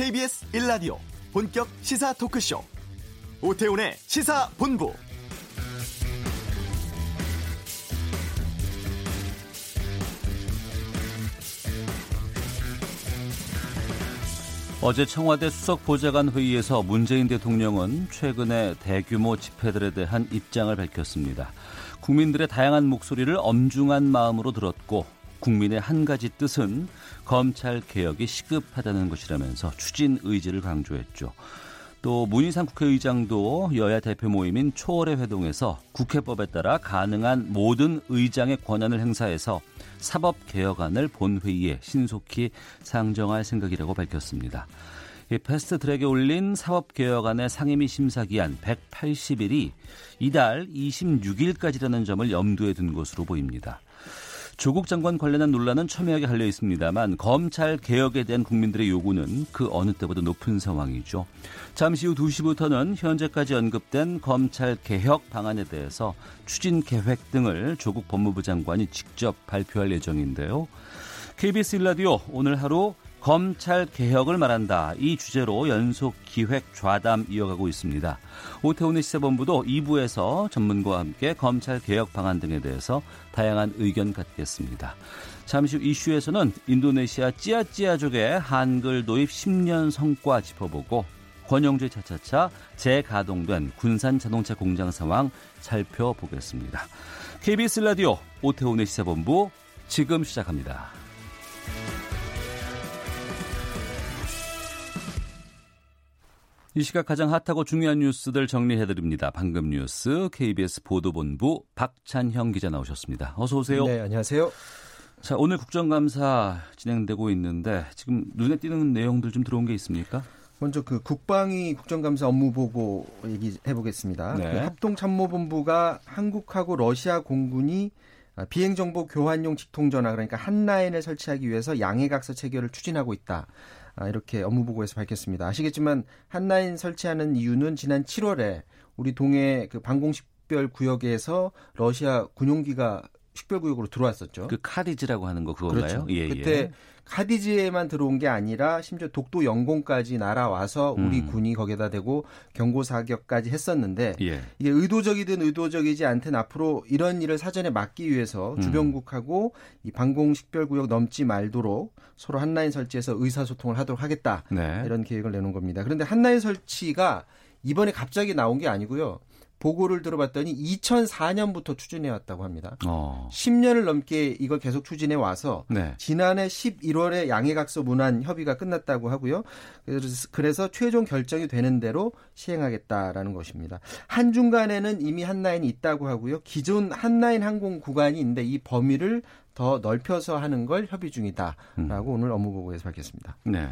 KBS 1라디오 본격 시사 토크쇼 오태훈의 시사본부 어제 청와대 수석 보좌관 회의에서 문재인 대통령은 최근에 대규모 집회들에 대한 입장을 밝혔습니다. 국민들의 다양한 목소리를 엄중한 마음으로 들었고 국민의 한 가지 뜻은 검찰 개혁이 시급하다는 것이라면서 추진 의지를 강조했죠. 또 문희상 국회의장도 여야 대표 모임인 초월의 회동에서 국회법에 따라 가능한 모든 의장의 권한을 행사해서 사법 개혁안을 본회의에 신속히 상정할 생각이라고 밝혔습니다. 이 패스트 트랙에 올린 사법개혁안의 상임위 심사 기한 180일이 이달 26일까지라는 점을 염두에 둔 것으로 보입니다. 조국 장관 관련한 논란은 첨예하게 갈려 있습니다만 검찰 개혁에 대한 국민들의 요구는 그 어느 때보다 높은 상황이죠. 잠시 후 2시부터는 현재까지 언급된 검찰 개혁 방안에 대해서 추진 계획 등을 조국 법무부 장관이 직접 발표할 예정인데요. KBS 일라디오 오늘 하루 검찰 개혁을 말한다. 이 주제로 연속 기획 좌담 이어가고 있습니다. 오태훈의 시사본부도 2부에서 전문가와 함께 검찰 개혁 방안 등에 대해서 다양한 의견 갖겠습니다. 잠시 후 이슈에서는 인도네시아 찌아찌아족의 한글 도입 10년 성과 짚어보고 권영주의 차차차 재가동된 군산 자동차 공장 상황 살펴보겠습니다. KBS 라디오 오태훈의 시사본부 지금 시작합니다. 이 시각 가장 핫하고 중요한 뉴스들 정리해드립니다. 방금 뉴스 KBS 보도본부 박찬형 기자 나오셨습니다. 어서 오세요. 네, 안녕하세요. 자, 오늘 국정감사 진행되고 있는데 지금 눈에 띄는 내용들 좀 들어온 게 있습니까? 먼저 그 국방위 국정감사 업무 보고 얘기해 보겠습니다. 네. 그 합동참모본부가 한국하고 러시아 공군이 비행정보 교환용 직통전화 그러니까 한라인을 설치하기 위해서 양해각서 체결을 추진하고 있다. 아, 이렇게 업무보고에서 밝혔습니다. 아시겠지만 한라인 설치하는 이유는 지난 7월에 우리 동해 그 방공식별 구역에서 러시아 군용기가 식별구역으로 들어왔었죠. 그 카디즈라고 하는 거 그건가요? 그렇죠. 예, 그때 예. 카디즈에만 들어온 게 아니라 심지어 독도 영공까지 날아와서 우리 음. 군이 거기다 대고 경고 사격까지 했었는데 예. 이게 의도적이든 의도적이지 않든 앞으로 이런 일을 사전에 막기 위해서 음. 주변국하고 이 방공 식별구역 넘지 말도록 서로 한라인 설치해서 의사소통을 하도록 하겠다 네. 이런 계획을 내놓은 겁니다. 그런데 한라인 설치가 이번에 갑자기 나온 게 아니고요. 보고를 들어봤더니 2004년부터 추진해 왔다고 합니다. 어. 10년을 넘게 이걸 계속 추진해 와서 네. 지난해 11월에 양해각서 문안 협의가 끝났다고 하고요. 그래서, 그래서 최종 결정이 되는 대로 시행하겠다라는 것입니다. 한중 간에는 이미 한라인이 있다고 하고요. 기존 한라인 항공 구간이 있는데 이 범위를 더 넓혀서 하는 걸 협의 중이다라고 음. 오늘 업무보고에서 밝혔습니다. 네.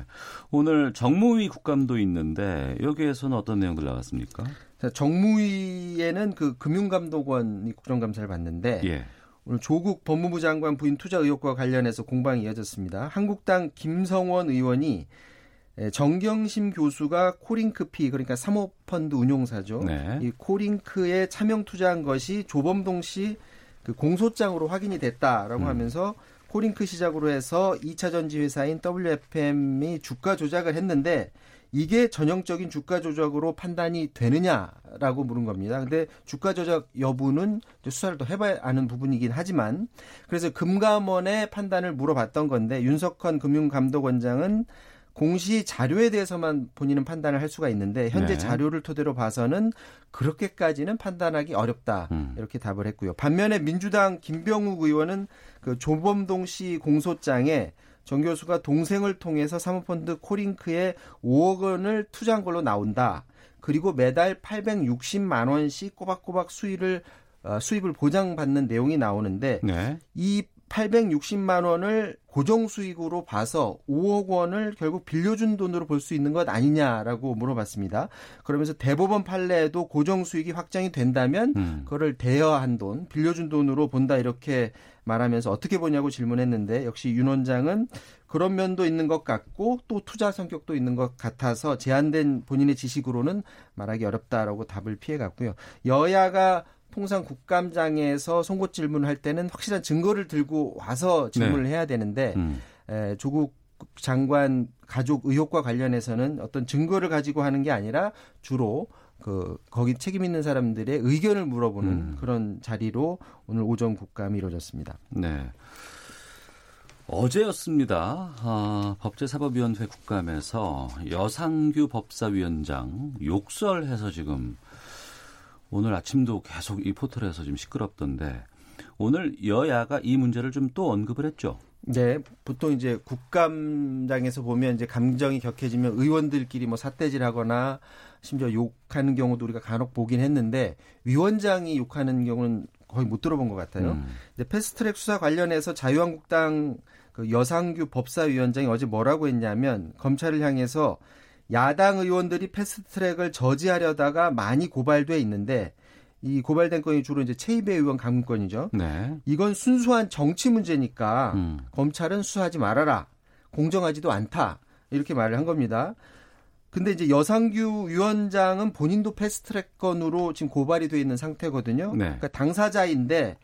오늘 정무위 국감도 있는데 여기에서는 어떤 내용들 나왔습니까? 정무위에는 그 금융감독원이 국정감사를 받는데 예. 오늘 조국 법무부 장관 부인 투자 의혹과 관련해서 공방이 이어졌습니다. 한국당 김성원 의원이 정경심 교수가 코링크피 그러니까 사모펀드 운용사죠. 네. 이 코링크에 차명 투자한 것이 조범동 씨 그 공소장으로 확인이 됐다라고 음. 하면서 코링크 시작으로 해서 2차 전지 회사인 WFM이 주가 조작을 했는데 이게 전형적인 주가 조작으로 판단이 되느냐라고 물은 겁니다. 근데 주가 조작 여부는 수사를 더 해봐야 아는 부분이긴 하지만 그래서 금감원의 판단을 물어봤던 건데 윤석헌 금융감독원장은 공시 자료에 대해서만 본인은 판단을 할 수가 있는데 현재 네. 자료를 토대로 봐서는 그렇게까지는 판단하기 어렵다 음. 이렇게 답을 했고요. 반면에 민주당 김병욱 의원은 그 조범동 씨 공소장에 정 교수가 동생을 통해서 사모펀드 코링크에 5억 원을 투자한 걸로 나온다. 그리고 매달 860만 원씩 꼬박꼬박 수익을 어, 수입을 보장받는 내용이 나오는데 네. 이 860만 원을 고정 수익으로 봐서 5억 원을 결국 빌려준 돈으로 볼 수 있는 것 아니냐라고 물어봤습니다. 그러면서 대법원 판례에도 고정 수익이 확정이 된다면 음. 그거를 대여한 돈, 빌려준 돈으로 본다 이렇게 말하면서 어떻게 보냐고 질문했는데 역시 윤 원장은 그런 면도 있는 것 같고 또 투자 성격도 있는 것 같아서 제한된 본인의 지식으로는 말하기 어렵다라고 답을 피해갔고요. 여야가 통상 국감장에서 송곳 질문을 할 때는 확실한 증거를 들고 와서 질문을 네. 해야 되는데 음. 에, 조국 장관 가족 의혹과 관련해서는 어떤 증거를 가지고 하는 게 아니라 주로 그 거기 책임 있는 사람들의 의견을 물어보는 음. 그런 자리로 오늘 오전 국감이 이루어졌습니다. 네. 어제였습니다. 아, 법제사법위원회 국감에서 여상규 법사위원장 욕설해서 지금 오늘 아침도 계속 이 포털에서 지금 시끄럽던데 오늘 여야가 이 문제를 좀 또 언급을 했죠. 네, 보통 이제 국감장에서 보면 이제 감정이 격해지면 의원들끼리 뭐 삿대질하거나 심지어 욕하는 경우도 우리가 간혹 보긴 했는데 위원장이 욕하는 경우는 거의 못 들어본 것 같아요. 음. 근데 패스트트랙 수사 관련해서 자유한국당 그 여상규 법사위원장이 어제 뭐라고 했냐면 검찰을 향해서 야당 의원들이 패스트트랙을 저지하려다가 많이 고발돼 있는데 이 고발된 건이 주로 이제 최이배 의원 감금건이죠. 네. 이건 순수한 정치 문제니까 음. 검찰은 수사하지 말아라. 공정하지도 않다. 이렇게 말을 한 겁니다. 근데 이제 여상규 위원장은 본인도 패스트트랙 건으로 지금 고발이 돼 있는 상태거든요. 네. 그러니까 당사자인데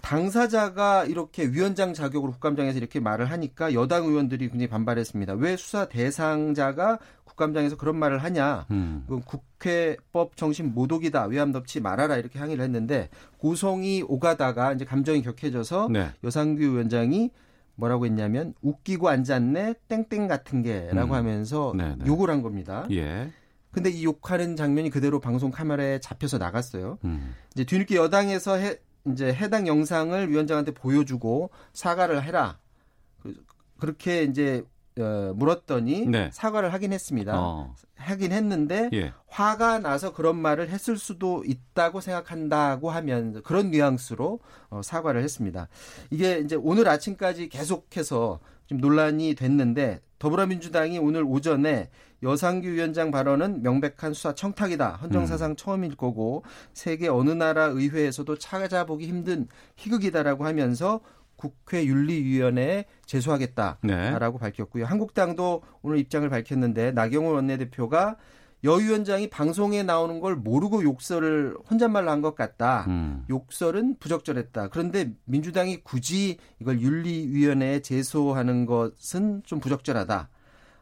당사자가 이렇게 위원장 자격으로 국감장에서 이렇게 말을 하니까 여당 의원들이 굉장히 반발했습니다. 왜 수사 대상자가 국감장에서 그런 말을 하냐. 음. 국회법 정신 모독이다. 외함덮지 말아라. 이렇게 항의를 했는데 고성이 오가다가 이제 감정이 격해져서 네. 여상규 위원장이 뭐라고 했냐면 웃기고 앉았네 땡땡 같은 게라고 음. 하면서 네네. 네. 욕을 한 겁니다. 예. 근데 이 욕하는 장면이 그대로 방송 카메라에 잡혀서 나갔어요. 음. 이제 뒤늦게 여당에서 해, 이제 해당 영상을 위원장한테 보여주고 사과를 해라. 그, 그렇게 이제 어, 물었더니 네. 사과를 하긴 했습니다. 어. 하긴 했는데 예. 화가 나서 그런 말을 했을 수도 있다고 생각한다고 하면 그런 뉘앙스로 어, 사과를 했습니다. 이게 이제 오늘 아침까지 계속해서 좀 논란이 됐는데 더불어민주당이 오늘 오전에 여상규 위원장 발언은 명백한 수사 청탁이다. 헌정사상 음. 처음일 거고 세계 어느 나라 의회에서도 찾아보기 힘든 희극이다라고 하면서 국회 윤리위원회에 제소하겠다라고 네. 밝혔고요. 한국당도 오늘 입장을 밝혔는데 나경원 원내대표가 여 위원장이 방송에 나오는 걸 모르고 욕설을 혼잣말로 한 것 같다. 음. 욕설은 부적절했다. 그런데 민주당이 굳이 이걸 윤리위원회에 제소하는 것은 좀 부적절하다.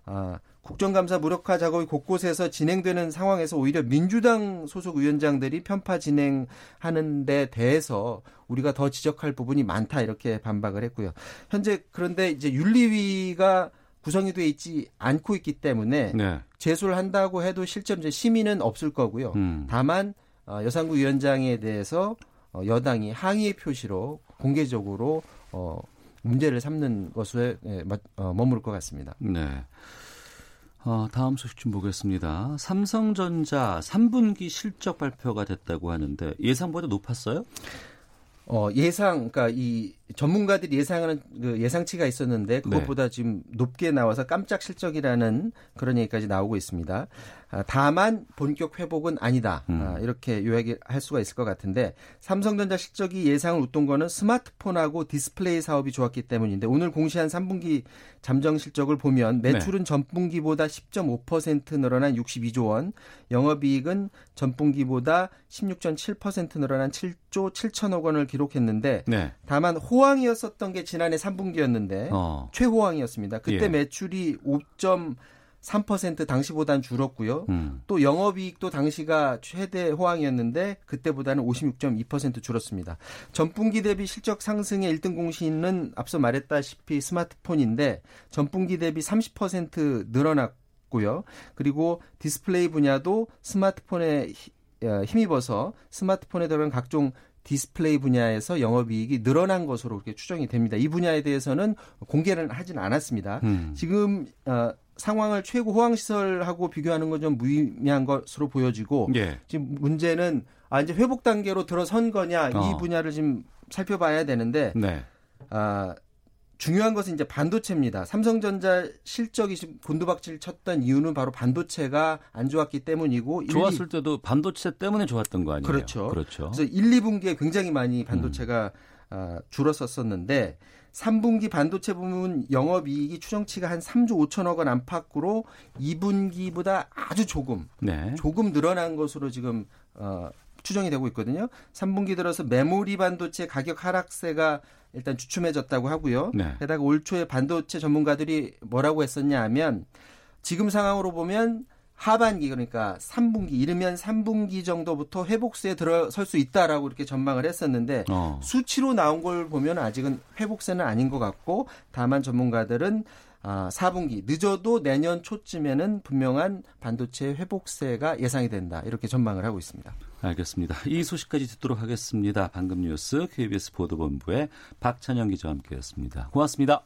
아, 국정감사 무력화 작업이 곳곳에서 진행되는 상황에서 오히려 민주당 소속 위원장들이 편파 진행하는 데 대해서 우리가 더 지적할 부분이 많다 이렇게 반박을 했고요. 현재 그런데 이제 윤리위가 구성이 돼 있지 않고 있기 때문에 네. 제소를 한다고 해도 실제로 이제 심의는 없을 거고요. 음. 다만 어, 여상구 위원장에 대해서 어, 여당이 항의의 표시로 공개적으로 어, 문제를 삼는 것에 예, 머무를 것 같습니다. 네. 어, 다음 소식 좀 보겠습니다. 삼성전자 3분기 실적 발표가 됐다고 하는데 예상보다 높았어요? 어, 예상, 그러니까 이 전문가들이 예상하는 그 예상치가 있었는데 그것보다 네. 지금 높게 나와서 깜짝 실적이라는 그런 얘기까지 나오고 있습니다. 아, 다만 본격 회복은 아니다. 음. 아, 이렇게 요약할 수가 있을 것 같은데 삼성전자 실적이 예상을 웃돈 거는 스마트폰하고 디스플레이 사업이 좋았기 때문인데 오늘 공시한 3분기 잠정 실적을 보면 매출은 네. 전분기보다 10.5% 늘어난 62조 원, 영업이익은 전분기보다 16.7% 늘어난 7조 7천억 원을 기록했는데 네. 다만 호 호황이었었던 게 지난해 3분기였는데 어. 최호황이었습니다. 그때 예. 매출이 5.3% 당시보다는 줄었고요. 음. 또 영업이익도 당시가 최대 호황이었는데 그때보다는 56.2% 줄었습니다. 전분기 대비 실적 상승의 1등 공신은 앞서 말했다시피 스마트폰인데 전분기 대비 30% 늘어났고요. 그리고 디스플레이 분야도 스마트폰에 어, 힘입어서 스마트폰에 들어간 각종 디스플레이 분야에서 영업이익이 늘어난 것으로 그렇게 추정이 됩니다. 이 분야에 대해서는 공개를 하진 않았습니다. 음. 지금 어, 상황을 최고 호황 시절하고 비교하는 건 좀 무의미한 것으로 보여지고 예. 지금 문제는 아 이제 회복 단계로 들어선 거냐 어. 이 분야를 지금 살펴봐야 되는데 네. 아 중요한 것은 이제 반도체입니다. 삼성전자 실적이 곤두박질 쳤던 이유는 바로 반도체가 안 좋았기 때문이고 좋았을 1, 때도 반도체 때문에 좋았던 거 아니에요? 그렇죠. 그렇죠. 그래서 1, 2분기에 굉장히 많이 반도체가 음. 어, 줄었었었는데 3분기 반도체 부문 영업이익이 추정치가 한 3조 5천억 원 안팎으로 2분기보다 아주 조금 네. 조금 늘어난 것으로 지금 어, 추정이 되고 있거든요. 3분기 들어서 메모리 반도체 가격 하락세가 일단 주춤해졌다고 하고요. 네. 게다가 올 초에 반도체 전문가들이 뭐라고 했었냐 하면 지금 상황으로 보면 하반기 그러니까 3분기 이르면 3분기 정도부터 회복세에 들어설 수 있다라고 이렇게 전망을 했었는데 어. 수치로 나온 걸 보면 아직은 회복세는 아닌 것 같고 다만 전문가들은 아, 4분기 늦어도 내년 초쯤에는 분명한 반도체 회복세가 예상이 된다 이렇게 전망을 하고 있습니다. 알겠습니다. 이 소식까지 듣도록 하겠습니다. 방금 뉴스 KBS 보도본부의 박찬영 기자와 함께했습니다. 고맙습니다.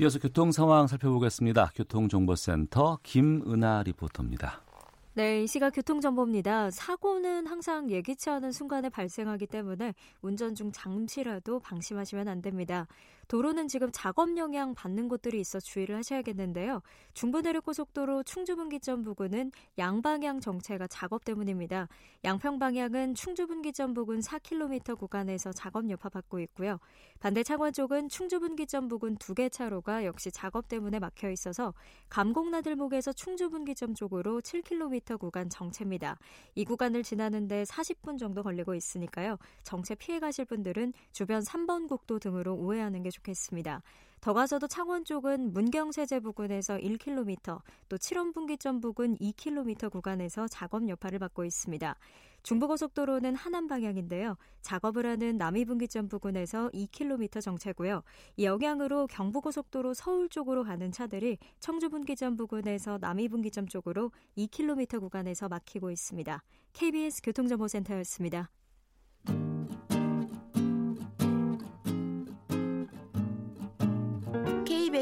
이어서 교통 상황 살펴보겠습니다. 교통정보센터 김은아 리포터입니다. 네, 이 시각 교통정보입니다. 사고는 항상 예기치 않은 순간에 발생하기 때문에 운전 중 잠시라도 방심하시면 안 됩니다. 도로는 지금 작업 영향 받는 곳들이 있어 주의를 하셔야겠는데요. 중부내륙고속도로 충주분기점 부근은 양방향 정체가 작업 때문입니다. 양평 방향은 충주분기점 부근 4km 구간에서 작업 여파 받고 있고요. 반대 창원 쪽은 충주분기점 부근 두 개 차로가 역시 작업 때문에 막혀 있어서 감곡나들목에서 충주분기점 쪽으로 7km 구간 정체입니다. 이 구간을 지나는데 40분 정도 걸리고 있으니까요. 정체 피해 가실 분들은 주변 3번 국도 등으로 우회하는 게 좋겠습니다. 더 가서도 창원 쪽은 문경세제 부근에서 1km, 또 칠원분기점 부근 2km 구간에서 작업 여파를 받고 있습니다. 중부고속도로는 하남 방향인데요. 작업을 하는 남이분기점 부근에서 2km 정체고요. 이 영향으로 경부고속도로 서울 쪽으로 가는 차들이 청주분기점 부근에서 남이분기점 쪽으로 2km 구간에서 막히고 있습니다. KBS 교통정보센터였습니다.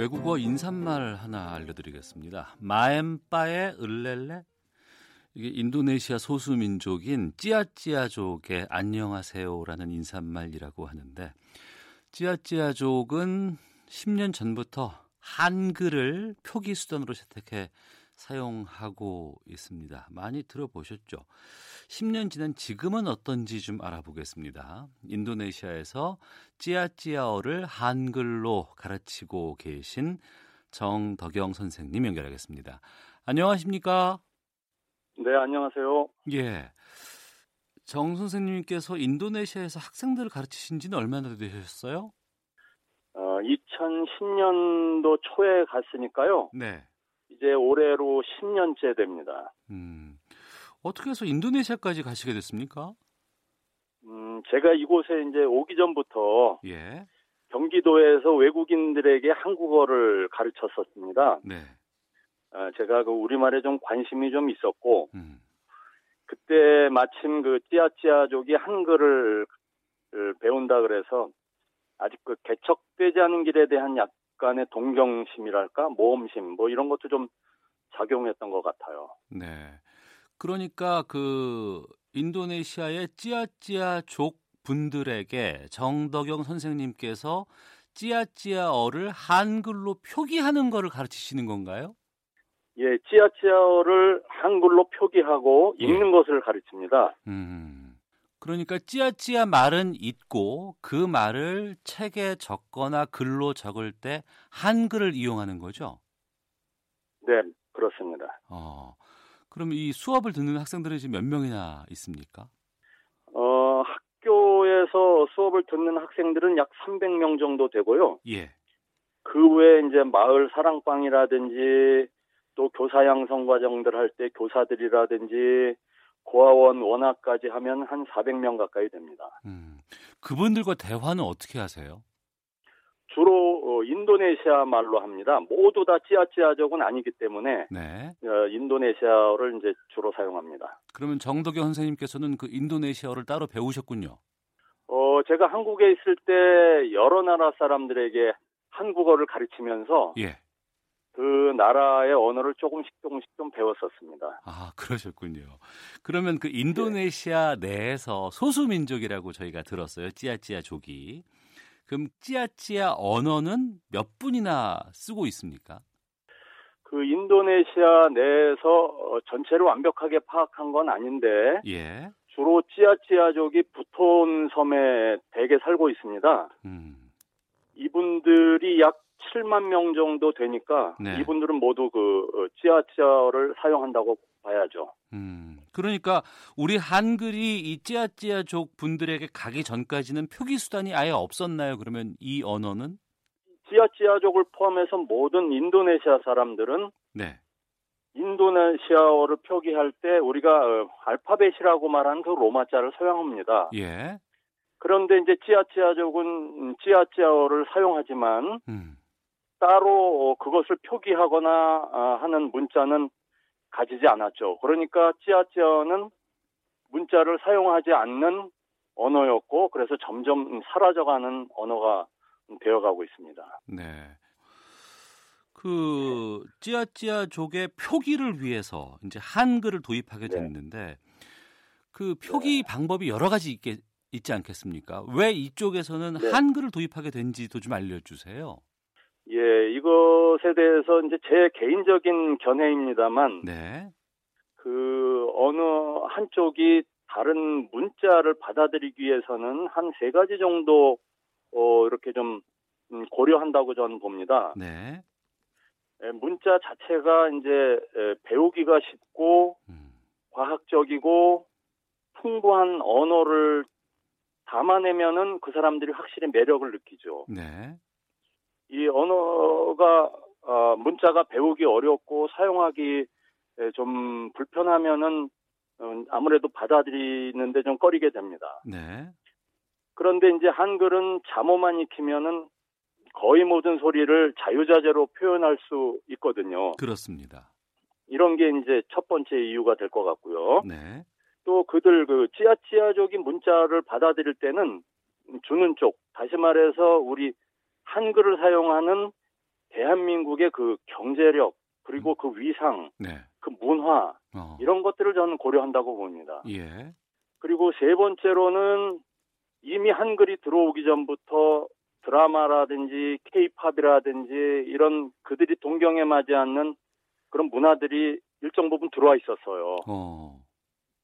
외국어 인사말 하나 알려드리겠습니다. 마엠빠의 을렐레 이게 인도네시아 소수 민족인 찌아찌아족의 안녕하세요라는 인사말이라고 하는데 찌아찌아족은 10년 전부터 한글을 표기 수단으로 채택해 사용하고 있습니다. 많이 들어보셨죠? 10년 지난 지금은 어떤지 좀 알아보겠습니다. 인도네시아에서 찌아찌아어를 한글로 가르치고 계신 정덕영 선생님 연결하겠습니다. 안녕하십니까? 네, 안녕하세요. 예. 정 선생님께서 인도네시아에서 학생들을 가르치신 지는 얼마나 되셨어요? 어, 2010년도 초에 갔으니까요. 네. 이제 올해로 10년째 됩니다. 음, 어떻게 해서 인도네시아까지 가시게 됐습니까? 음, 제가 이곳에 이제 오기 전부터 예. 경기도에서 외국인들에게 한국어를 가르쳤었습니다. 네. 아, 제가 그 우리말에 좀 관심이 좀 있었고, 음. 그때 마침 그 찌아찌아족이 한글을 배운다 그래서 아직 그 개척되지 않은 길에 대한 약 간의 동경심이랄까 모험심 뭐 이런 것도 좀 작용했던 것 같아요. 네. 그러니까 그 인도네시아의 찌아찌아족 분들에게 정덕영 선생님께서 찌아찌아어를 한글로 표기하는 것을 가르치시는 건가요? 예, 찌아찌아어를 한글로 표기하고 읽는 예. 것을 가르칩니다. 음. 그러니까 찌아찌아 말은 있고 그 말을 책에 적거나 글로 적을 때 한글을 이용하는 거죠? 네, 그렇습니다. 어, 그럼 이 수업을 듣는 학생들이 지금 몇 명이나 있습니까? 어, 학교에서 수업을 듣는 학생들은 약 300명 정도 되고요. 예. 그 외에 이제 마을 사랑방이라든지 또 교사 양성 과정들 할 때 교사들이라든지 고아원 원화까지 하면 한 400명 가까이 됩니다. 음, 그분들과 대화는 어떻게 하세요? 주로 어, 인도네시아 말로 합니다. 모두 다 찌아찌아족은 아니기 때문에 네. 어, 인도네시아어를 이제 주로 사용합니다. 그러면 정덕영 선생님께서는 그 인도네시아어를 따로 배우셨군요. 어, 제가 한국에 있을 때 여러 나라 사람들에게 한국어를 가르치면서 예. 그 나라의 언어를 조금씩 조금씩 좀 배웠었습니다. 아 그러셨군요. 그러면 그 인도네시아 네. 내에서 소수 민족이라고 저희가 들었어요. 찌아찌아족이. 그럼 찌아찌아 언어는 몇 분이나 쓰고 있습니까? 그 인도네시아 내에서 어, 전체를 완벽하게 파악한 건 아닌데 예. 주로 찌아찌아족이 부톤 섬에 대개 살고 있습니다. 음. 이분들이 약 7만 명 정도 되니까 네. 이분들은 모두 그 어, 찌아찌아를 사용한다고 봐야죠. 음, 그러니까 우리 한글이 이 찌아찌아족 분들에게 가기 전까지는 표기 수단이 아예 없었나요? 그러면 이 언어는? 찌아찌아족을 포함해서 모든 인도네시아 사람들은 네. 인도네시아어를 표기할 때 우리가 어, 알파벳이라고 말하는 그 로마자를 사용합니다. 예. 그런데 이제 찌아찌아족은 찌아찌아어를 사용하지만 음. 따로 그것을 표기하거나 아, 하는 문자는 가지지 않았죠. 그러니까 찌아찌아는 문자를 사용하지 않는 언어였고 그래서 점점 사라져가는 언어가 되어가고 있습니다. 네. 그 찌아찌아족의 표기를 위해서 이제 한글을 도입하게 네. 됐는데 네. 그 표기 네. 방법이 여러 가지 있게 있지 않겠습니까? 왜 이쪽에서는 네. 한글을 도입하게 된지도 좀 알려주세요. 예, 이것에 대해서 이제 제 개인적인 견해입니다만, 네. 그 어느 한쪽이 다른 문자를 받아들이기 위해서는 한 세 가지 정도 어 이렇게 좀 음, 고려한다고 저는 봅니다. 네. 예, 문자 자체가 이제 배우기가 쉽고 음. 과학적이고 풍부한 언어를 담아내면은 그 사람들이 확실히 매력을 느끼죠. 네. 이 언어가 어, 문자가 배우기 어렵고 사용하기 좀 불편하면은 어, 아무래도 받아들이는데 좀 꺼리게 됩니다. 네. 그런데 이제 한글은 자모만 익히면은 거의 모든 소리를 자유자재로 표현할 수 있거든요. 그렇습니다. 이런 게 이제 첫 번째 이유가 될 것 같고요. 네. 또 그들 그 찌아찌아적인 문자를 받아들일 때는 주는 쪽, 다시 말해서 우리 한글을 사용하는 대한민국의 그 경제력 그리고 그 위상, 네. 그 문화 어. 이런 것들을 저는 고려한다고 봅니다. 예. 그리고 세 번째로는 이미 한글이 들어오기 전부터 드라마라든지 케이팝이라든지 이런 그들이 동경에 맞지 않는 그런 문화들이 일정 부분 들어와 있었어요. 어.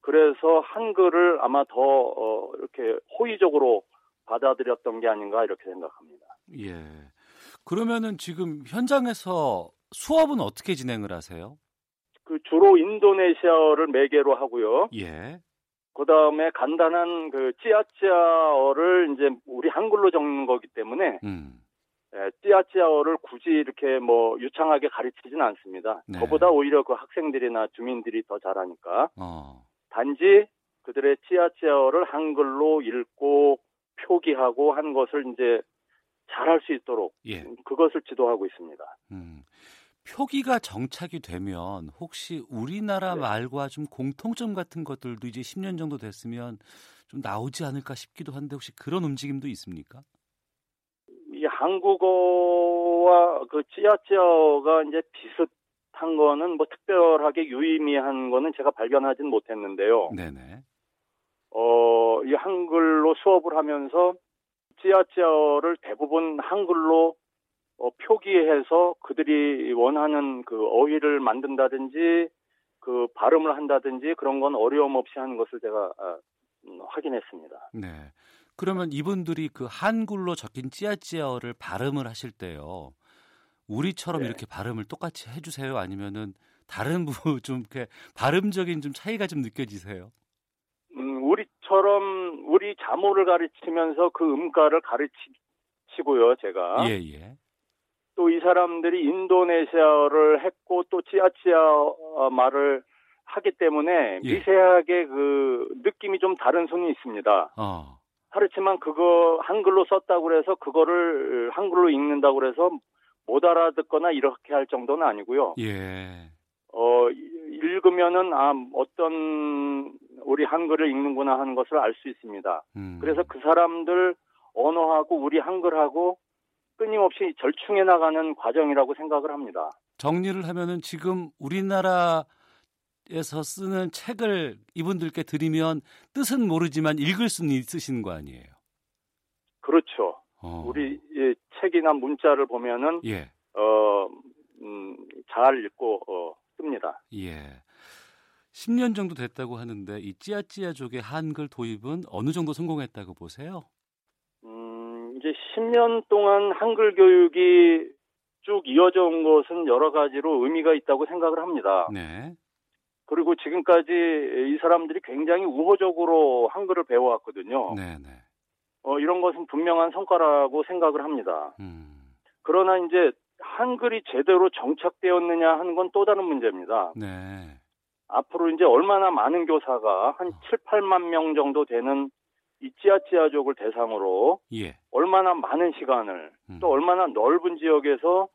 그래서 한글을 아마 더 어, 이렇게 호의적으로 받아들였던 게 아닌가 이렇게 생각합니다. 예. 그러면은 지금 현장에서 수업은 어떻게 진행을 하세요? 그 주로 인도네시아어를 매개로 하고요. 예. 그 다음에 간단한 그 찌아찌아어를 이제 우리 한글로 적는 거기 때문에 음. 예, 찌아찌아어를 굳이 이렇게 뭐 유창하게 가르치지는 않습니다. 네. 그보다 오히려 그 학생들이나 주민들이 더 잘하니까. 어. 단지 그들의 찌아찌아어를 한글로 읽고 표기하고 한 것을 이제 잘할 수 있도록 예. 그것을 지도하고 있습니다. 음. 표기가 정착이 되면 혹시 우리나라 네. 말과 좀 공통점 같은 것들도 이제 10년 정도 됐으면 좀 나오지 않을까 싶기도 한데 혹시 그런 움직임도 있습니까? 이 한국어와 그 찌아찌아가 이제 비슷 한 거는 뭐 특별하게 유의미한 거는 제가 발견하진 못했는데요. 네네. 어, 이 한글로 수업을 하면서 찌아찌아를 대부분 한글로 어, 표기해서 그들이 원하는 그 어휘를 만든다든지 그 발음을 한다든지 그런 건 어려움 없이 하는 것을 제가 아, 음, 확인했습니다. 네. 그러면 이분들이 그 한글로 적힌 찌아찌아어를 발음을 하실 때요. 우리처럼 네. 이렇게 발음을 똑같이 해주세요? 아니면은 다른 부좀 이렇게 발음적인 좀 차이가 좀 느껴지세요? 우리처럼 우리 자모를 가르치면서 그 음가를 가르치고요, 제가. 예, 예. 또 이 사람들이 인도네시아어를 했고 또 치아치아 말을 하기 때문에 예. 미세하게 그 느낌이 좀 다른 손이 있습니다. 어. 그렇지만 그거 한글로 썼다고 그래서 그거를 한글로 읽는다고 그래서 못 알아듣거나 이렇게 할 정도는 아니고요. 예. 어, 읽으면은 아 어떤 우리 한글을 읽는구나 하는 것을 알 수 있습니다. 음. 그래서 그 사람들 언어하고 우리 한글하고 끊임없이 절충해 나가는 과정이라고 생각을 합니다. 정리를 하면은 지금 우리나라에서 쓰는 책을 이분들께 드리면 뜻은 모르지만 읽을 수는 있으신 거 아니에요? 그렇죠. 어. 우리 예, 책이나 문자를 보면은 예. 어, 음, 잘 읽고 어, 씁니다. 예. 10년 정도 됐다고 하는데 이 찌아찌아족의 한글 도입은 어느 정도 성공했다고 보세요? 음, 이제 10년 동안 한글 교육이 쭉 이어져 온 것은 여러 가지로 의미가 있다고 생각을 합니다. 네. 그리고 지금까지 이 사람들이 굉장히 우호적으로 한글을 배워왔거든요. 네, 네. 어, 이런 것은 분명한 성과라고 생각을 합니다. 음. 그러나 이제 한글이 제대로 정착되었느냐 하는 건 또 다른 문제입니다. 네. 앞으로 이제 얼마나 많은 교사가 한 7, 8만 명 정도 되는 이 찌아찌아족을 대상으로 예. 얼마나 많은 시간을 음. 또 얼마나 넓은 지역에서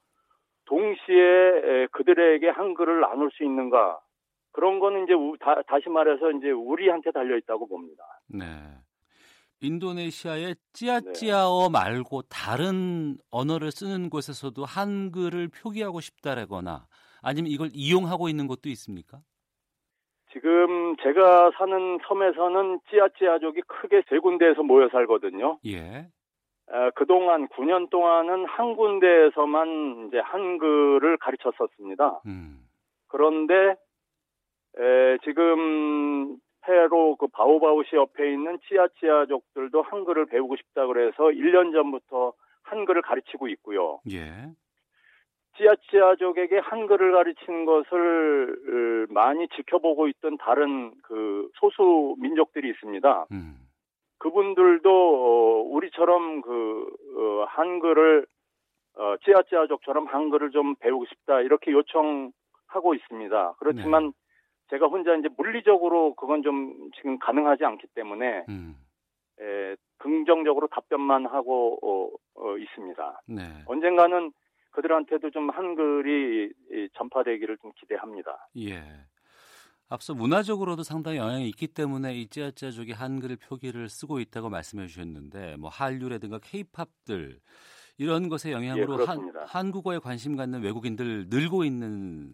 동시에 그들에게 한글을 나눌 수 있는가 그런 거는 이제 다, 다시 말해서 이제 우리한테 달려 있다고 봅니다. 네. 인도네시아의 찌아찌아어 네. 말고 다른 언어를 쓰는 곳에서도 한글을 표기하고 싶다라거나 아니면 이걸 이용하고 있는 곳도 있습니까? 지금 제가 사는 섬에서는 찌아찌아족이 크게 세 군데에서 모여 살거든요. 예. 그동안 9년 동안은 한 군데에서만 이제 한글을 가르쳤었습니다. 음. 그런데 에, 지금 페로 그 바오바우시 옆에 있는 찌아찌아족들도 한글을 배우고 싶다 그래서 1년 전부터 한글을 가르치고 있고요. 예. 찌아찌아족에게 한글을 가르치는 것을 많이 지켜보고 있던 다른 그 소수 민족들이 있습니다. 음. 그분들도 어, 우리처럼 그 어, 한글을 어, 찌아찌아족처럼 한글을 좀 배우고 싶다 이렇게 요청하고 있습니다. 그렇지만 네. 제가 혼자 이제 물리적으로 그건 좀 지금 가능하지 않기 때문에 음. 에, 긍정적으로 답변만 하고 어, 어, 있습니다. 네. 언젠가는 그들한테도 좀 한글이 전파되기를 좀 기대합니다. 예. 앞서 문화적으로도 상당히 영향이 있기 때문에 이 찌아찌아족이 한글 표기를 쓰고 있다고 말씀해 주셨는데 뭐 한류라든가 케이팝들 이런 것의 영향으로 예, 한, 한국어에 관심 갖는 외국인들 늘고 있는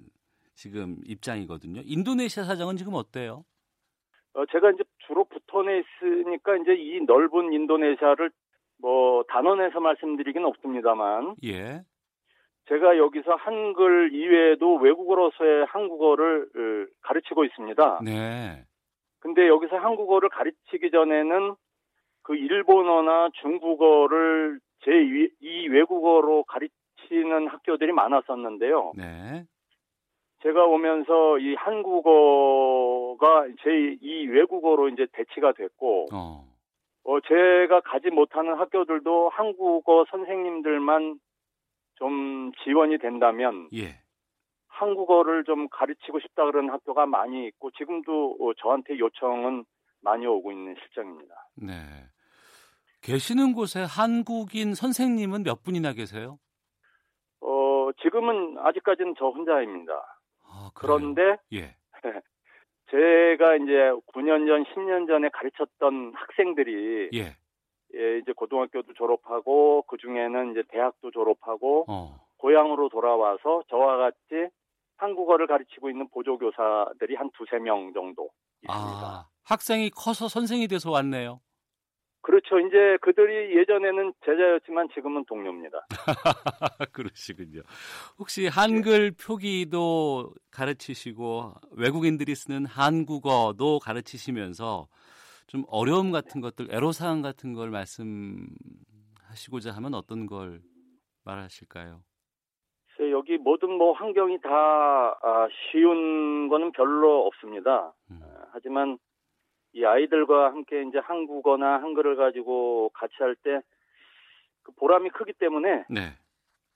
지금 입장이거든요. 인도네시아 사정은 지금 어때요? 어, 제가 이제 주로 붙어내 있으니까 이제 이 넓은 인도네시아를 뭐 단원에서 말씀드리긴 없습니다만. 예. 제가 여기서 한글 이외에도 외국어로서의 한국어를 어, 가르치고 있습니다. 네. 근데 여기서 한국어를 가르치기 전에는 그 일본어나 중국어를 제2 외국어로 가르치는 학교들이 많았었는데요. 네. 제가 오면서 이 한국어가 제2 외국어로 이제 대치가 됐고, 어. 어, 제가 가지 못하는 학교들도 한국어 선생님들만 좀 지원이 된다면 예. 한국어를 좀 가르치고 싶다 그러는 학교가 많이 있고 지금도 어, 저한테 요청은 많이 오고 있는 실정입니다. 네. 계시는 곳에 한국인 선생님은 몇 분이나 계세요? 어, 지금은 아직까지는 저 혼자입니다. 아, 그런데 예. 제가 이제 9년 전, 10년 전에 가르쳤던 학생들이 예. 예, 이제 고등학교도 졸업하고 그 중에는 이제 대학도 졸업하고 어. 고향으로 돌아와서 저와 같이 한국어를 가르치고 있는 보조교사들이 한 두세 명 정도 있습니다. 아, 학생이 커서 선생이 돼서 왔네요. 그렇죠. 이제 그들이 예전에는 제자였지만 지금은 동료입니다. 그러시군요. 혹시 한글 표기도 가르치시고 외국인들이 쓰는 한국어도 가르치시면서 좀 어려움 같은 것들, 애로사항 같은 걸 말씀하시고자 하면 어떤 걸 말하실까요? 여기 모든 뭐 환경이 다 아, 쉬운 거는 별로 없습니다. 음. 아, 하지만 이 아이들과 함께 이제 한국어나 한글을 가지고 같이 할 때 그 보람이 크기 때문에 네.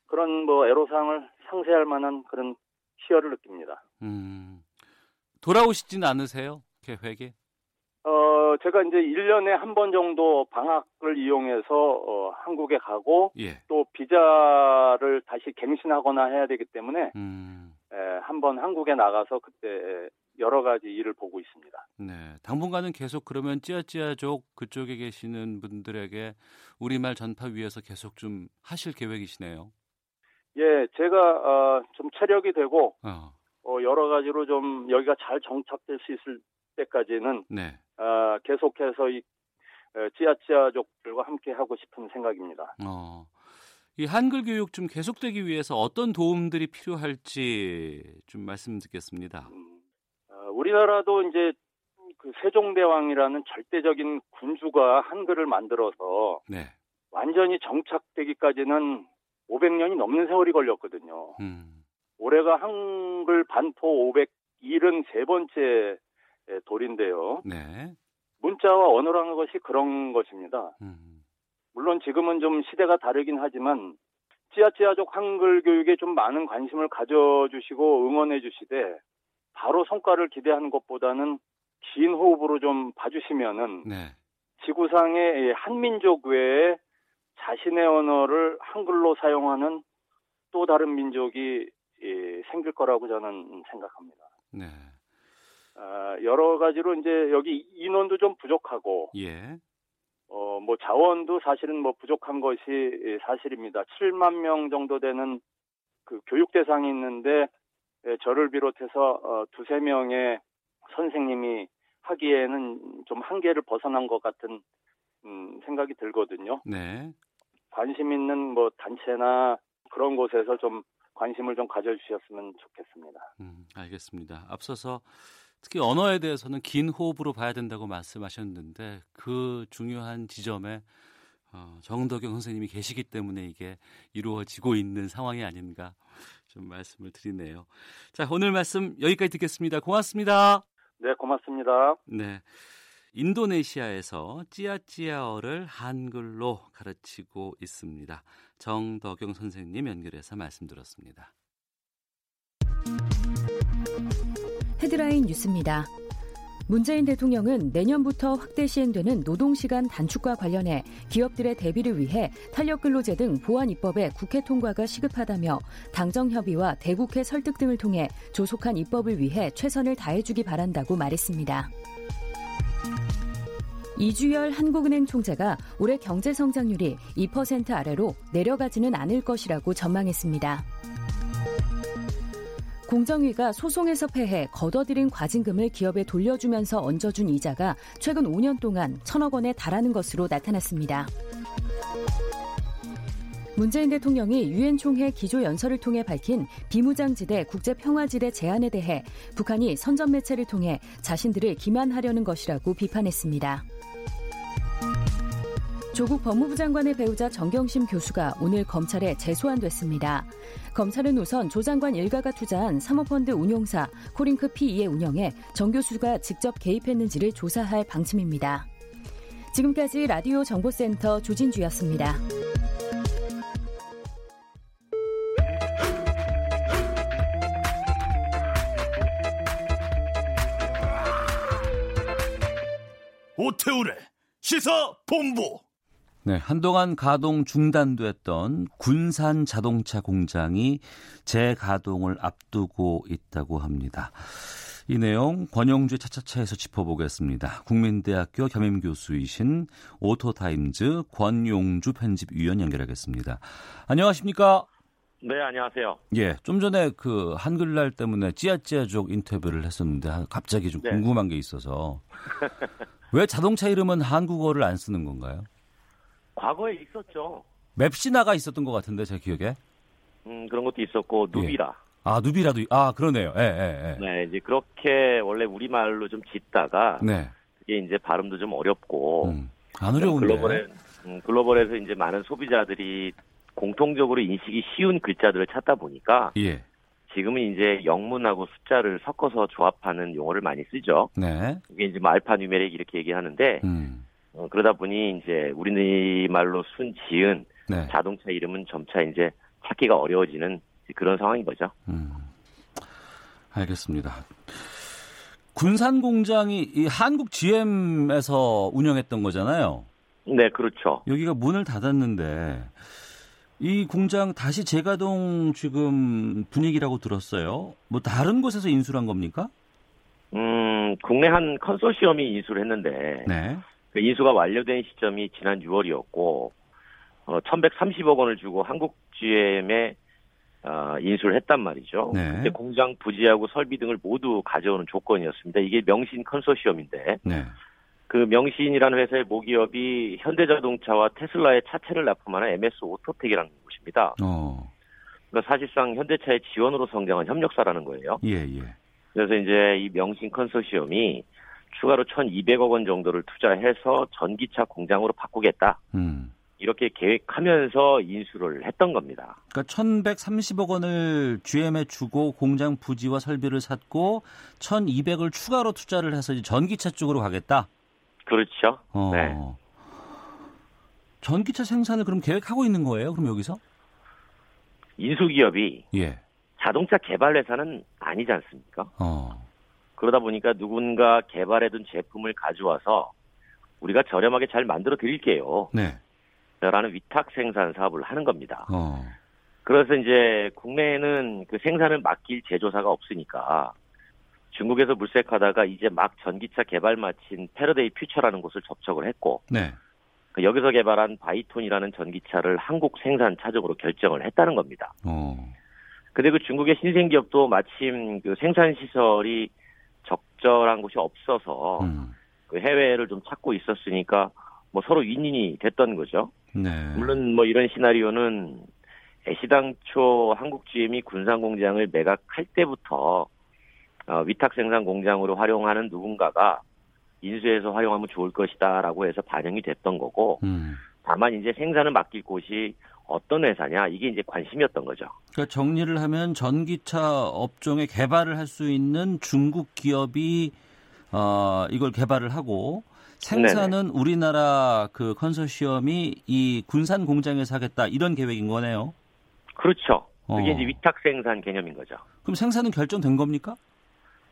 그런 뭐 애로사항을 상쇄할 만한 그런 희열을 느낍니다. 음. 돌아오시진 않으세요? 계획에? 어, 제가 이제 1년에 한 번 정도 방학을 이용해서 어, 한국에 가고 예. 또 비자를 다시 갱신하거나 해야 되기 때문에 음. 한번 한국에 나가서 그때 여러 가지 일을 보고 있습니다. 네, 당분간은 계속 그러면 찌아찌아족 그쪽에 계시는 분들에게 우리말 전파 위해서 계속 좀 하실 계획이시네요. 예, 제가 어, 좀 체력이 되고 어. 어, 여러 가지로 좀 여기가 잘 정착될 수 있을 때까지는 네. 어, 계속해서 이 어, 찌아찌아족들과 함께 하고 싶은 생각입니다. 어. 이 한글 교육 좀 계속되기 위해서 어떤 도움들이 필요할지 좀 말씀 듣겠습니다. 음, 어, 우리나라도 이제 그 세종대왕이라는 절대적인 군주가 한글을 만들어서 네. 완전히 정착되기까지는 500년이 넘는 세월이 걸렸거든요. 음. 올해가 한글 반포 573번째 돌인데요. 네. 문자와 언어라는 것이 그런 것입니다. 음. 물론 지금은 좀 시대가 다르긴 하지만 찌아찌아족 한글 교육에 좀 많은 관심을 가져주시고 응원해 주시되 바로 성과를 기대하는 것보다는 긴 호흡으로 좀 봐주시면은 네. 지구상의 한민족 외에 자신의 언어를 한글로 사용하는 또 다른 민족이 생길 거라고 저는 생각합니다. 네. 아, 여러 가지로 이제 여기 인원도 좀 부족하고, 예. 어, 뭐 자원도 사실은 뭐 부족한 것이 사실입니다. 7만 명 정도 되는 그 교육 대상이 있는데 예, 저를 비롯해서 어, 두세 명의 선생님이 하기에는 좀 한계를 벗어난 것 같은 음, 생각이 들거든요. 네. 관심 있는 뭐 단체나 그런 곳에서 좀 관심을 좀 가져주셨으면 좋겠습니다. 음, 알겠습니다. 앞서서 특히 언어에 대해서는 긴 호흡으로 봐야 된다고 말씀하셨는데 그 중요한 지점에 어, 정덕영 선생님이 계시기 때문에 이게 이루어지고 있는 상황이 아닌가 좀 말씀을 드리네요. 자, 오늘 말씀 여기까지 듣겠습니다. 고맙습니다. 네, 고맙습니다. 네. 인도네시아에서 찌아찌아어를 한글로 가르치고 있습니다. 정덕영 선생님 연결해서 말씀 들었습니다. 헤드라인 뉴스입니다. 문재인 대통령은 내년부터 확대 시행되는 노동시간 단축과 관련해 기업들의 대비를 위해 탄력근로제 등 보안 입법의 국회 통과가 시급하다며 당정 협의와 대국회 설득 등을 통해 조속한 입법을 위해 최선을 다해주기 바란다고 말했습니다. 이주열 한국은행 총재가 올해 경제 성장률이 2% 아래로 내려가지는 않을 것이라고 전망했습니다. 공정위가 소송에서 패해 거둬들인 과징금을 기업에 돌려주면서 얹어준 이자가 최근 5년 동안 천억 원에 달하는 것으로 나타났습니다. 문재인 대통령이 유엔 총회 기조 연설을 통해 밝힌 비무장지대 국제 평화지대 제안에 대해 북한이 선전 매체를 통해 자신들을 기만하려는 것이라고 비판했습니다. 조국 법무부 장관의 배우자 정경심 교수가 오늘 검찰에 재소환됐습니다. 검찰은 우선 조 장관 일가가 투자한 사모펀드 운용사 코링크 PE의 운영에 정 교수가 직접 개입했는지를 조사할 방침입니다. 지금까지 라디오 정보센터 조진주였습니다. 오태우래 시사 본부 네, 한동안 가동 중단됐던 군산 자동차 공장이 재가동을 앞두고 있다고 합니다. 이 내용 권용주 차차차에서 짚어보겠습니다. 국민대학교 겸임 교수이신 오토타임즈 권용주 편집위원 연결하겠습니다. 안녕하십니까? 네, 안녕하세요. 예, 좀 전에 그 한글날 때문에 찌아찌아족 인터뷰를 했었는데 갑자기 좀 네. 궁금한 게 있어서 왜 자동차 이름은 한국어를 안 쓰는 건가요? 과거에 있었죠. 맵시나가 있었던 것 같은데 제 기억에. 음 그런 것도 있었고 예. 누비라. 예. 아 누비라도 아 그러네요. 예, 예, 예. 네 이제 그렇게 원래 우리 말로 좀 짓다가 네. 그게 이제 발음도 좀 어렵고 음, 안 어려운데. 글로벌에 음, 글로벌에서 이제 많은 소비자들이 공통적으로 인식이 쉬운 글자들을 찾다 보니까 예. 지금은 이제 영문하고 숫자를 섞어서 조합하는 용어를 많이 쓰죠. 네. 이게 이제 뭐 알파 뉴메릭 이렇게 얘기하는데 음. 어, 그러다 보니 이제 우리말로 순 지은 네. 자동차 이름은 점차 이제 찾기가 어려워지는 그런 상황인 거죠. 음, 알겠습니다. 군산 공장이 이 한국 GM에서 운영했던 거잖아요. 네, 그렇죠. 여기가 문을 닫았는데 이 공장 다시 재가동 지금 분위기라고 들었어요. 뭐 다른 곳에서 인수를 한 겁니까? 음, 국내 한 컨소시엄이 인수를 했는데 네. 그 인수가 완료된 시점이 지난 6월이었고 어, 1,130억 원을 주고 한국 GM에 어, 인수를 했단 말이죠. 네. 근데 공장 부지하고 설비 등을 모두 가져오는 조건이었습니다. 이게 명신 컨소시엄인데 네. 그 명신이라는 회사의 모기업이 현대자동차와 테슬라의 차체를 납품하는 MS 오토텍이라는 곳입니다. 어. 그러니까 사실상 현대차의 지원으로 성장한 협력사라는 거예요. 예, 예. 그래서 이제 이 명신 컨소시엄이 추가로 1,200억 원 정도를 투자해서 전기차 공장으로 바꾸겠다. 음. 이렇게 계획하면서 인수를 했던 겁니다. 그러니까 1,130억 원을 GM에 주고 공장 부지와 설비를 샀고 1,200을 추가로 투자를 해서 전기차 쪽으로 가겠다. 그렇죠. 어. 네. 전기차 생산을 그럼 계획하고 있는 거예요? 그럼 여기서? 인수기업이 예. 자동차 개발 회사는 아니지 않습니까? 어. 그러다 보니까 누군가 개발해둔 제품을 가져와서 우리가 저렴하게 잘 만들어 드릴게요. 네. 라는 위탁 생산 사업을 하는 겁니다. 어. 그래서 이제 국내에는 그 생산을 맡길 제조사가 없으니까 중국에서 물색하다가 이제 막 전기차 개발 마친 패러데이 퓨처라는 곳을 접촉을 했고 네. 그 여기서 개발한 바이톤이라는 전기차를 한국 생산 최종적으로 결정을 했다는 겁니다. 어. 근데 그 중국의 신생 기업도 마침 그 생산 시설이 적절한 곳이 없어서 음. 그 해외를 좀 찾고 있었으니까 뭐 서로 윈윈이 됐던 거죠. 네. 물론 뭐 이런 시나리오는 애시당초 한국 GM이 군산 공장을 매각할 때부터 어, 위탁 생산 공장으로 활용하는 누군가가 인수해서 활용하면 좋을 것이다라고 해서 반영이 됐던 거고 음. 다만 이제 생산을 맡길 곳이 어떤 회사냐 이게 이제 관심이었던 거죠. 그러니까 정리를 하면 전기차 업종에 개발을 할 수 있는 중국 기업이 어, 이걸 개발을 하고 생산은 네네. 우리나라 그 컨소시엄이 이 군산 공장에서 하겠다 이런 계획인 거네요. 그렇죠. 그게 어. 이제 위탁 생산 개념인 거죠. 그럼 생산은 결정된 겁니까?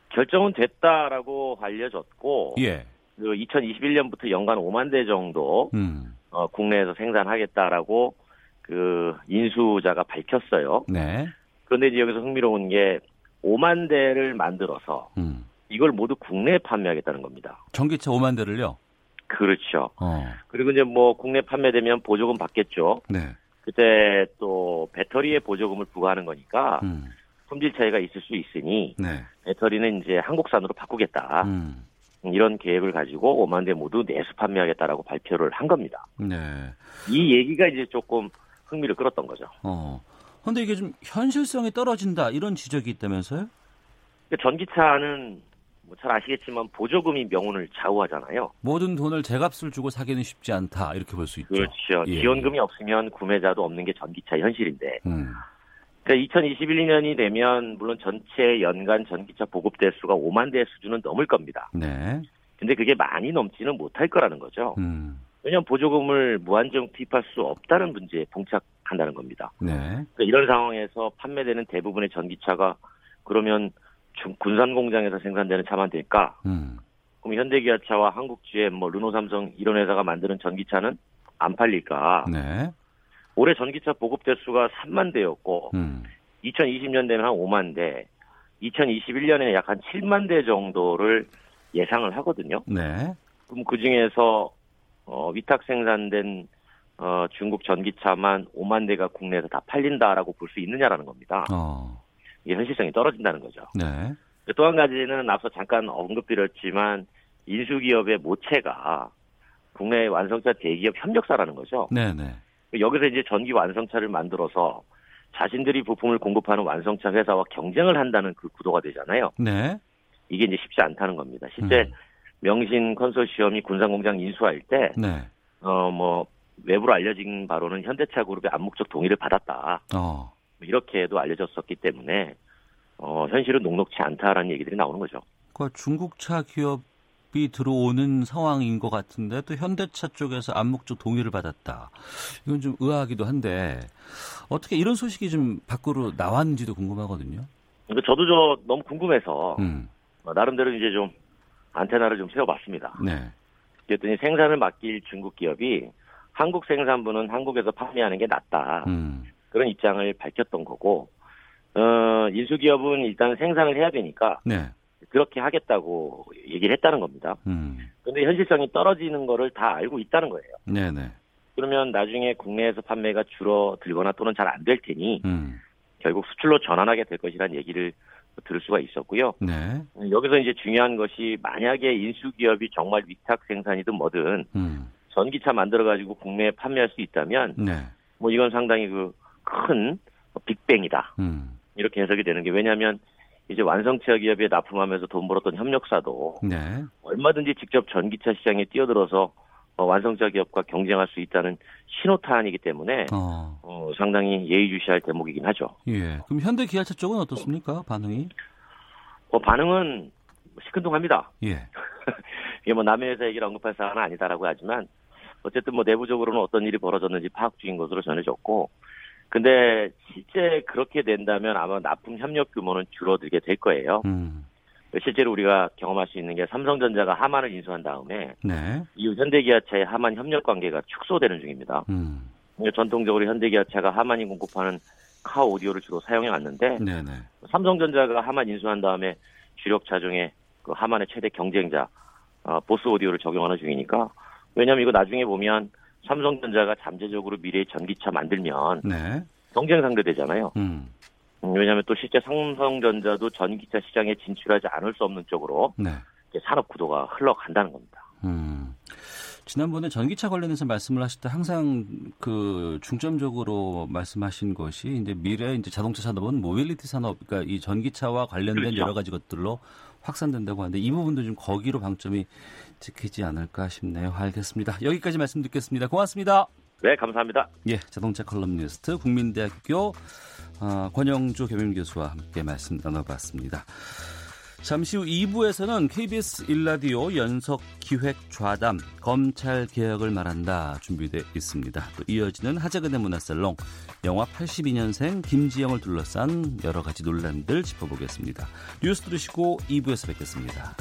결정은 됐다라고 알려졌고, 예. 그 2021년부터 연간 5만 대 정도 음. 어, 국내에서 생산하겠다라고 그 인수자가 밝혔어요. 네. 그런데 이제 여기서 흥미로운 게 5만 대를 만들어서 음. 이걸 모두 국내에 판매하겠다는 겁니다. 전기차 5만 대를요? 그렇죠. 어. 그리고 이제 뭐 국내 판매되면 보조금 받겠죠. 네. 그때 또 배터리에 보조금을 부과하는 거니까 음. 품질 차이가 있을 수 있으니 네. 배터리는 이제 한국산으로 바꾸겠다. 음. 이런 계획을 가지고 5만 대 모두 내수 판매하겠다라고 발표를 한 겁니다. 네. 이 얘기가 이제 조금 흥미를 끌었던 거죠. 어. 근데 이게 좀 현실성이 떨어진다 이런 지적이 있다면서요? 전기차는 뭐 잘 아시겠지만 보조금이 명운을 좌우하잖아요. 모든 돈을 제값을 주고 사기는 쉽지 않다 이렇게 볼 수 있죠. 그렇죠. 예. 지원금이 없으면 구매자도 없는 게 전기차 현실인데. 음. 그러니까 2021년이 되면 물론 전체 연간 전기차 보급 대수가 5만 대 수준은 넘을 겁니다. 네. 근데 그게 많이 넘지는 못할 거라는 거죠. 음. 왜냐하면 보조금을 무한정 투입할 수 없다는 문제에 봉착한다는 겁니다. 네. 그러니까 이런 상황에서 판매되는 대부분의 전기차가 그러면 군산 공장에서 생산되는 차만 될까? 음. 그럼 현대기아차와 한국GM, 뭐 르노삼성 이런 회사가 만드는 전기차는 안 팔릴까? 네. 올해 전기차 보급 대수가 3만 대였고 음. 2020년 되면 한 5만 대, 2021년에는 약한 7만 대 정도를 예상을 하거든요. 네. 그럼 그 중에서 어, 위탁 생산된 어, 중국 전기차만 5만 대가 국내에서 다 팔린다라고 볼 수 있느냐라는 겁니다. 어. 이게 현실성이 떨어진다는 거죠. 네. 또 한 가지는 앞서 잠깐 언급드렸지만 인수기업의 모체가 국내 완성차 대기업 협력사라는 거죠. 네네. 네. 여기서 이제 전기 완성차를 만들어서 자신들이 부품을 공급하는 완성차 회사와 경쟁을 한다는 그 구도가 되잖아요. 네. 이게 이제 쉽지 않다는 겁니다. 실제 음. 명신 컨소시엄이 군산공장 인수할 때, 네. 어, 뭐, 외부로 알려진 바로는 현대차 그룹의 암묵적 동의를 받았다. 어. 뭐 이렇게도 알려졌었기 때문에 어, 현실은 녹록치 않다라는 얘기들이 나오는 거죠. 그러니까 중국차 기업이 들어오는 상황인 것 같은데 또 현대차 쪽에서 암묵적 동의를 받았다. 이건 좀 의아하기도 한데 어떻게 이런 소식이 좀 밖으로 나왔는지도 궁금하거든요. 그러니까 저도 저 너무 궁금해서 음. 어, 나름대로 이제 좀 안테나를 좀 세워봤습니다. 네. 그랬더니 생산을 맡길 중국 기업이 한국 생산분은 한국에서 판매하는 게 낫다. 음. 그런 입장을 밝혔던 거고 어, 인수기업은 일단 생산을 해야 되니까 네. 그렇게 하겠다고 얘기를 했다는 겁니다. 음. 그런데 현실성이 떨어지는 거를 다 알고 있다는 거예요. 네네. 그러면 나중에 국내에서 판매가 줄어들거나 또는 잘 안 될 테니 음. 결국 수출로 전환하게 될 것이라는 얘기를 들을 수가 있었고요. 네. 여기서 이제 중요한 것이 만약에 인수 기업이 정말 위탁 생산이든 뭐든 음. 전기차 만들어 가지고 국내에 판매할 수 있다면 네. 뭐 이건 상당히 그 큰 빅뱅이다. 음. 이렇게 해석이 되는 게 왜냐하면 이제 완성차 기업에 납품하면서 돈 벌었던 협력사도 네. 얼마든지 직접 전기차 시장에 뛰어들어서 어, 완성차 기업과 경쟁할 수 있다는 신호탄이기 때문에 어. 어, 상당히 예의주시할 대목이긴 하죠. 예. 그럼 현대 기아차 쪽은 어떻습니까? 반응이? 어, 반응은 시큰둥합니다. 예. 이게 뭐 남의 회사 얘기를 언급할 사안은 아니다라고 하지만 어쨌든 뭐 내부적으로는 어떤 일이 벌어졌는지 파악 중인 것으로 전해졌고 근데 실제 그렇게 된다면 아마 납품 협력 규모는 줄어들게 될 거예요. 음. 실제로 우리가 경험할 수 있는 게 삼성전자가 하만을 인수한 다음에 네. 이후 현대기아차의 하만 협력 관계가 축소되는 중입니다. 음. 전통적으로 현대기아차가 하만이 공급하는 카 오디오를 주로 사용해 왔는데 네네. 삼성전자가 하만 인수한 다음에 주력차 중에 그 하만의 최대 경쟁자 어, 보스 오디오를 적용하는 중이니까 왜냐하면 이거 나중에 보면 삼성전자가 잠재적으로 미래의 전기차 만들면 네. 경쟁 상대 되잖아요. 음. 음. 왜냐하면 또 실제 삼성전자도 전기차 시장에 진출하지 않을 수 없는 쪽으로 네. 산업 구도가 흘러간다는 겁니다. 음. 지난번에 전기차 관련해서 말씀을 하실 때 항상 그 중점적으로 말씀하신 것이 이제 미래 이제 자동차 산업은 모빌리티 산업, 그러니까 이 전기차와 관련된 그렇죠. 여러 가지 것들로 확산된다고 하는데 이 부분도 좀 거기로 방점이 찍히지 않을까 싶네요. 알겠습니다. 여기까지 말씀 듣겠습니다. 고맙습니다. 네, 감사합니다. 예, 자동차 칼럼니스트 국민대학교 어, 권영주 겸임교수와 함께 말씀 나눠봤습니다. 잠시 후 2부에서는 KBS 1라디오 연속 기획 좌담 검찰 개혁을 말한다 준비되어 있습니다. 또 이어지는 하재근의 문화살롱 영화 82년생 김지영을 둘러싼 여러 가지 논란들 짚어보겠습니다. 뉴스 들으시고 2부에서 뵙겠습니다.